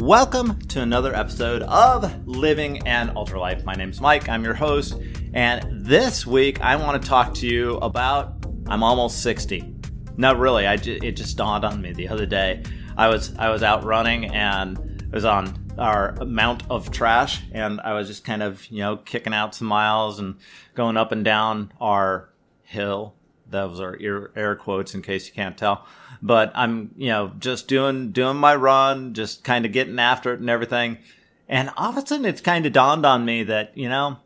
Welcome to another episode of Living an Ultra Life. My name's Mike, I'm your host, and this week I want to talk to you about I'm almost 60. No, really, I ju- it just dawned on me the other day. I was I was out running and I was on our amount of trash and I was just kind of, you know, kicking out some miles and going up and down our hill. Those are air, air quotes in case you can't tell. But I'm, you know, just doing doing my run, just kind of getting after it and everything. And all of a sudden it's kind of dawned on me that, you know,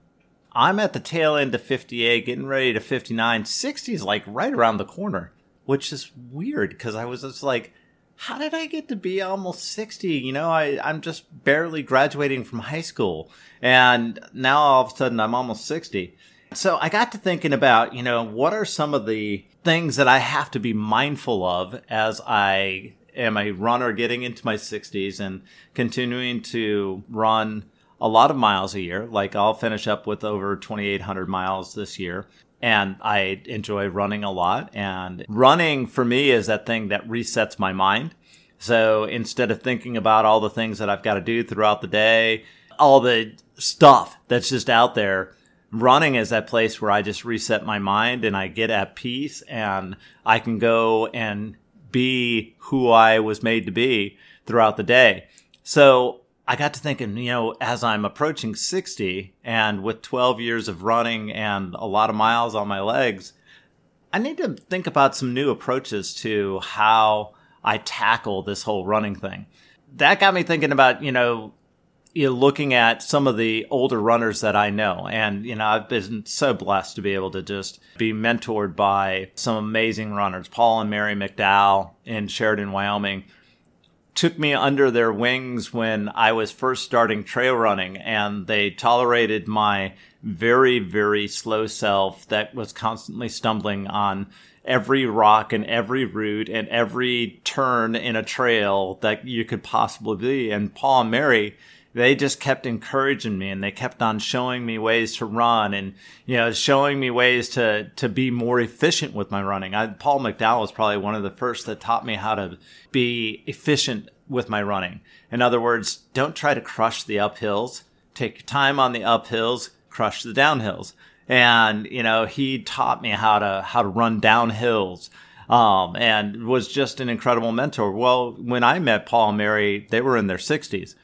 I'm at the tail end of 58, getting ready to 59. 60 is like right around the corner, which is weird because I was just like, how did I get to be almost 60? You know, I, I'm just barely graduating from high school. And now all of a sudden I'm almost 60. So I got to thinking about, you know, what are some of the things that I have to be mindful of as I am a runner getting into my 60s and continuing to run a lot of miles a year. Like I'll finish up with over 2,800 miles this year. And I enjoy running a lot. And running for me is that thing that resets my mind. So instead of thinking about all the things that I've got to do throughout the day, all the stuff that's just out there, running is that place where I just reset my mind and I get at peace and I can go and be who I was made to be throughout the day. So I got to thinking, you know, as I'm approaching 60 and with 12 years of running and a lot of miles on my legs, I need to think about some new approaches to how I tackle this whole running thing. That got me thinking about, you know, you know, looking at some of the older runners that I know. And, you know, I've been so blessed to be able to just be mentored by some amazing runners. Paul and Mary McDowell in Sheridan, Wyoming took me under their wings when I was first starting trail running and they tolerated my very, very slow self that was constantly stumbling on every rock and every root and every turn in a trail that you could possibly be. And Paul and Mary, they just kept encouraging me and they kept on showing me ways to run and you know showing me ways to to be more efficient with my running. I, Paul McDowell was probably one of the first that taught me how to be efficient with my running. In other words, don't try to crush the uphills. Take your time on the uphills, crush the downhills. And you know, he taught me how to how to run downhills. Um, and was just an incredible mentor. Well, when I met Paul and Mary, they were in their 60s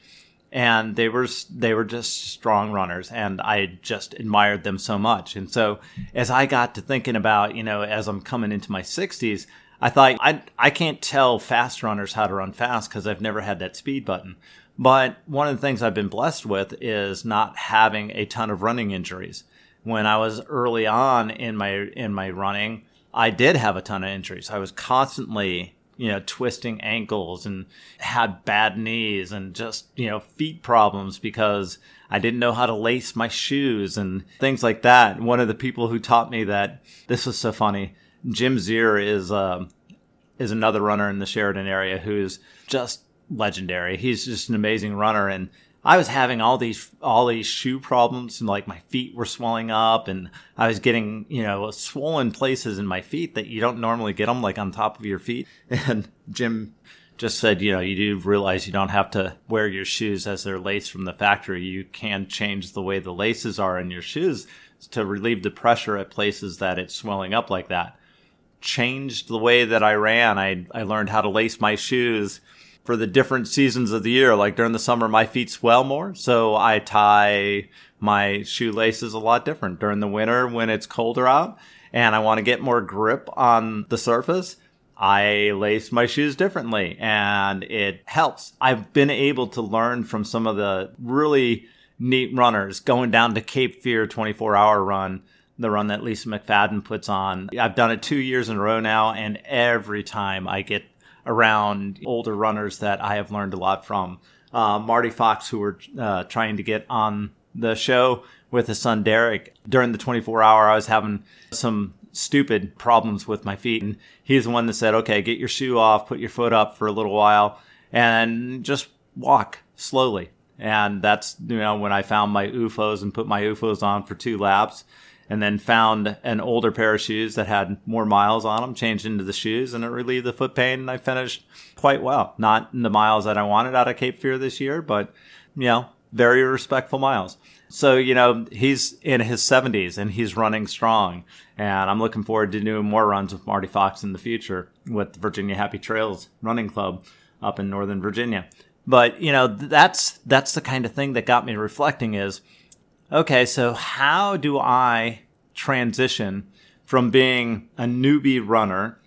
and they were they were just strong runners and I just admired them so much. And so as I got to thinking about, you know, as I'm coming into my 60s, I thought I I can't tell fast runners how to run fast cuz I've never had that speed button. But one of the things I've been blessed with is not having a ton of running injuries. When I was early on in my in my running, I did have a ton of injuries. I was constantly you know, twisting ankles and had bad knees and just, you know, feet problems because I didn't know how to lace my shoes and things like that. One of the people who taught me that this was so funny. Jim Zier is, um, is another runner in the Sheridan area who's just legendary. He's just an amazing runner. And I was having all these all these shoe problems, and like my feet were swelling up, and I was getting you know swollen places in my feet that you don't normally get them, like on top of your feet. And Jim just said, you know, you do realize you don't have to wear your shoes as they're laced from the factory. You can change the way the laces are in your shoes to relieve the pressure at places that it's swelling up like that. Changed the way that I ran. I I learned how to lace my shoes for the different seasons of the year. Like during the summer, my feet swell more, so I tie my shoelaces a lot different. During the winter, when it's colder out and I want to get more grip on the surface, I lace my shoes differently and it helps. I've been able to learn from some of the really neat runners going down to Cape Fear 24 hour run, the run that Lisa McFadden puts on. I've done it two years in a row now, and every time I get around older runners that I have learned a lot from. Uh, Marty Fox, who were uh, trying to get on the show with his son Derek during the 24 hour, I was having some stupid problems with my feet, and he's the one that said, "Okay, get your shoe off, put your foot up for a little while, and just walk slowly." And that's you know when I found my OOFOS and put my OOFOS on for two laps, and then found an older pair of shoes that had more miles on them, changed into the shoes, and it relieved the foot pain. And I finished quite well. Not in the miles that I wanted out of Cape Fear this year, but, you know, very respectful miles. So, you know, he's in his 70s and he's running strong. And I'm looking forward to doing more runs with Marty Fox in the future with Virginia Happy Trails Running Club up in Northern Virginia. But, you know, that's that's the kind of thing that got me reflecting is okay, so how do I transition from being a newbie runner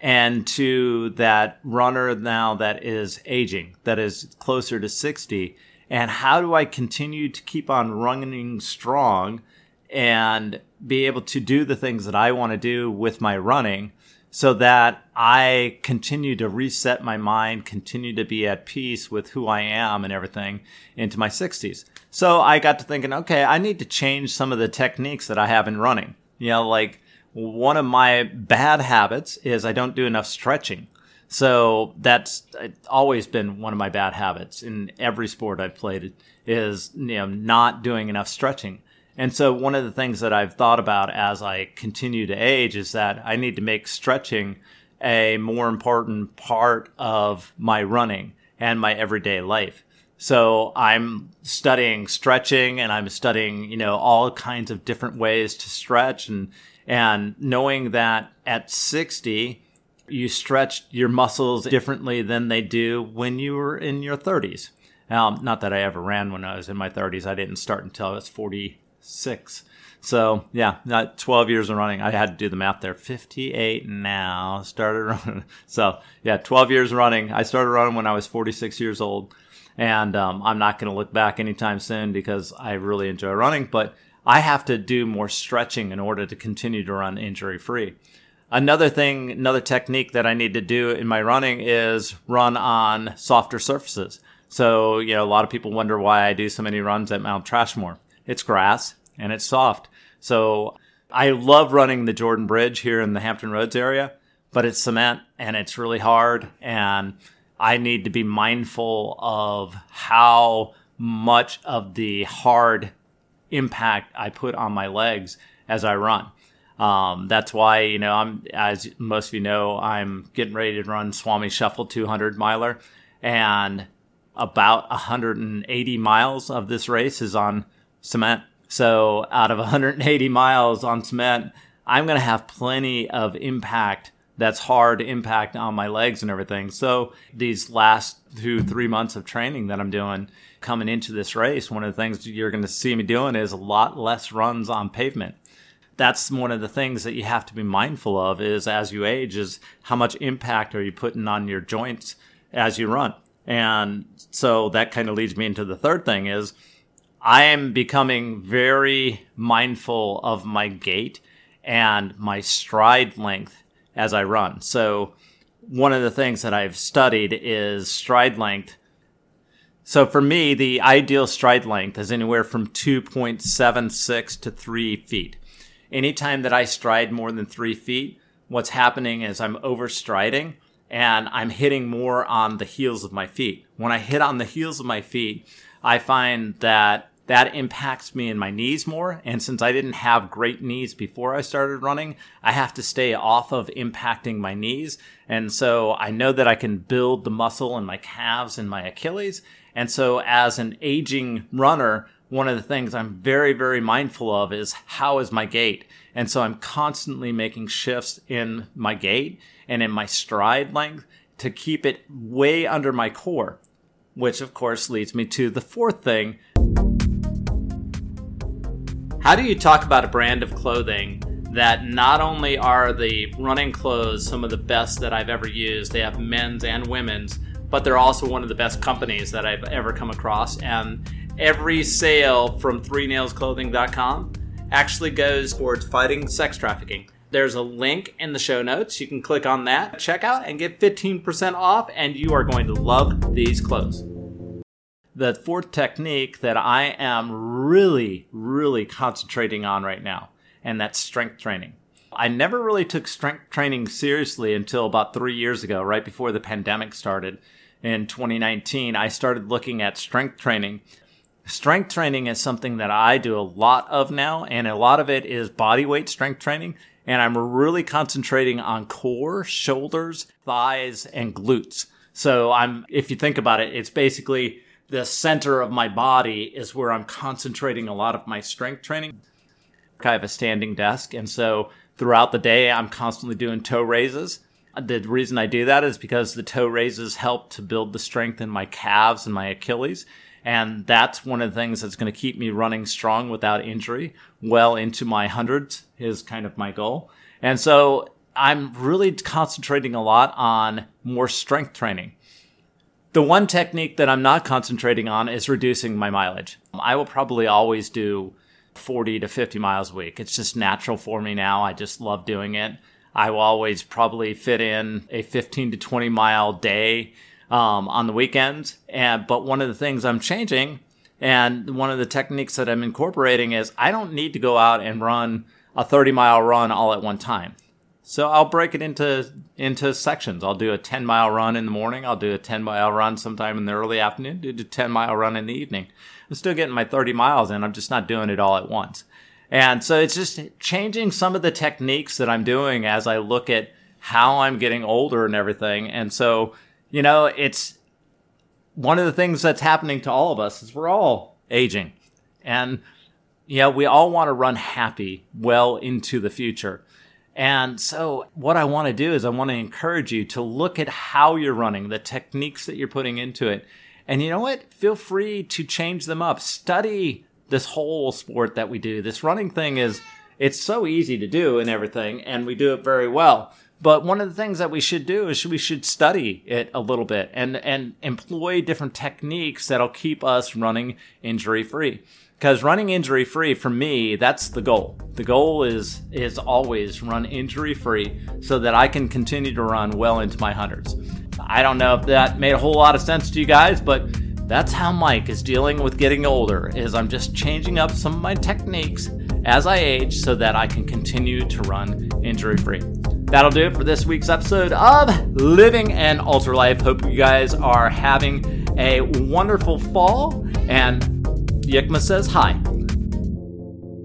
and to that runner now that is aging, that is closer to 60 and how do I continue to keep on running strong and be able to do the things that I want to do with my running so that I continue to reset my mind, continue to be at peace with who I am and everything into my 60s. So I got to thinking, okay, I need to change some of the techniques that I have in running. You know, like one of my bad habits is I don't do enough stretching. So that's uh, always been one of my bad habits in every sport I've played is you know not doing enough stretching. And so one of the things that I've thought about as I continue to age is that I need to make stretching a more important part of my running and my everyday life. So I'm studying stretching and I'm studying, you know, all kinds of different ways to stretch and and knowing that at 60 you stretch your muscles differently than they do when you were in your 30s. Um, not that I ever ran when I was in my 30s. I didn't start until I was 46. So yeah, not 12 years of running. I had to do the math there. 58 now. Started running. So yeah, 12 years running. I started running when I was 46 years old, and um, I'm not going to look back anytime soon because I really enjoy running. But I have to do more stretching in order to continue to run injury free. Another thing, another technique that I need to do in my running is run on softer surfaces. So, you know, a lot of people wonder why I do so many runs at Mount Trashmore. It's grass and it's soft. So I love running the Jordan Bridge here in the Hampton Roads area, but it's cement and it's really hard. And I need to be mindful of how much of the hard impact I put on my legs as I run. Um, that's why, you know, I'm, as most of you know, I'm getting ready to run Swami Shuffle 200 miler and about 180 miles of this race is on cement. So out of 180 miles on cement, I'm going to have plenty of impact that's hard impact on my legs and everything. So these last two, three months of training that I'm doing coming into this race, one of the things you're going to see me doing is a lot less runs on pavement that's one of the things that you have to be mindful of is as you age is how much impact are you putting on your joints as you run and so that kind of leads me into the third thing is i am becoming very mindful of my gait and my stride length as i run. So one of the things that i've studied is stride length. So for me the ideal stride length is anywhere from 2.76 to 3 feet. Anytime that I stride more than three feet, what's happening is I'm overstriding and I'm hitting more on the heels of my feet. When I hit on the heels of my feet, I find that that impacts me in my knees more. And since I didn't have great knees before I started running, I have to stay off of impacting my knees. And so I know that I can build the muscle in my calves and my Achilles. And so as an aging runner, one of the things I'm very, very mindful of is how is my gait? And so I'm constantly making shifts in my gait and in my stride length to keep it way under my core, which of course leads me to the fourth thing. How do you talk about a brand of clothing that not only are the running clothes some of the best that I've ever used, they have men's and women's, but they're also one of the best companies that I've ever come across. And every sale from 3nailsclothing.com actually goes towards fighting sex trafficking. There's a link in the show notes. You can click on that, check out, and get 15% off, and you are going to love these clothes. The fourth technique that I am really, really concentrating on right now, and that's strength training. I never really took strength training seriously until about three years ago, right before the pandemic started in 2019. I started looking at strength training Strength training is something that I do a lot of now, and a lot of it is body weight strength training. And I'm really concentrating on core, shoulders, thighs, and glutes. So I'm, if you think about it, it's basically the center of my body is where I'm concentrating a lot of my strength training. I have a standing desk, and so throughout the day, I'm constantly doing toe raises. The reason I do that is because the toe raises help to build the strength in my calves and my Achilles. And that's one of the things that's going to keep me running strong without injury well into my hundreds is kind of my goal. And so I'm really concentrating a lot on more strength training. The one technique that I'm not concentrating on is reducing my mileage. I will probably always do 40 to 50 miles a week. It's just natural for me now. I just love doing it. I will always probably fit in a 15 to 20 mile day um, on the weekends. And but one of the things I'm changing, and one of the techniques that I'm incorporating is I don't need to go out and run a 30 mile run all at one time. So I'll break it into into sections. I'll do a 10 mile run in the morning. I'll do a 10 mile run sometime in the early afternoon. Do a 10 mile run in the evening. I'm still getting my 30 miles in. I'm just not doing it all at once. And so it's just changing some of the techniques that I'm doing as I look at how I'm getting older and everything. And so you know, it's one of the things that's happening to all of us is we're all aging. And, yeah, we all want to run happy well into the future. And so, what I want to do is, I want to encourage you to look at how you're running, the techniques that you're putting into it. And you know what? Feel free to change them up. Study this whole sport that we do. This running thing is, it's so easy to do and everything, and we do it very well. But one of the things that we should do is we should study it a little bit and, and employ different techniques that'll keep us running injury free. Because running injury free for me, that's the goal. The goal is is always run injury free so that I can continue to run well into my hundreds. I don't know if that made a whole lot of sense to you guys, but that's how Mike is dealing with getting older is I'm just changing up some of my techniques as I age so that I can continue to run injury free. That'll do it for this week's episode of Living an Ultra Life. Hope you guys are having a wonderful fall. And Yikma says hi.